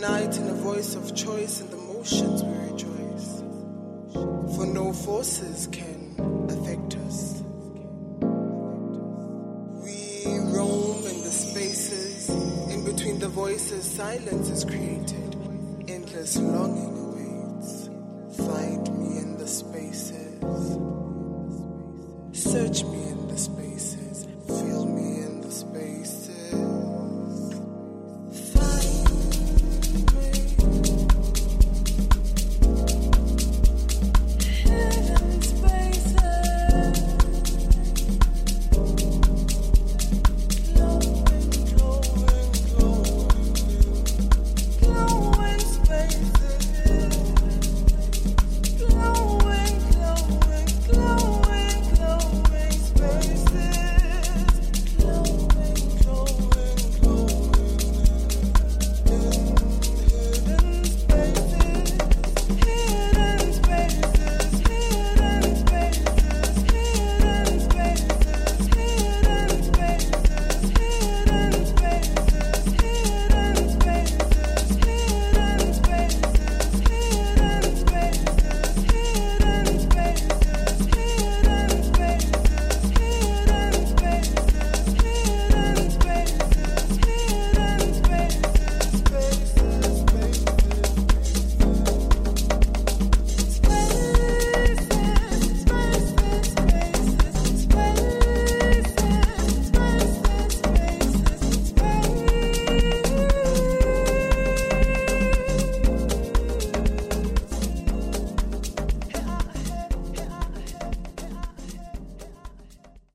unite in a voice of choice, and the motions we rejoice. For no forces can affect us. We roam in the spaces, in between the voices, silence is created. Endless longing awaits. Find me in the spaces. Search me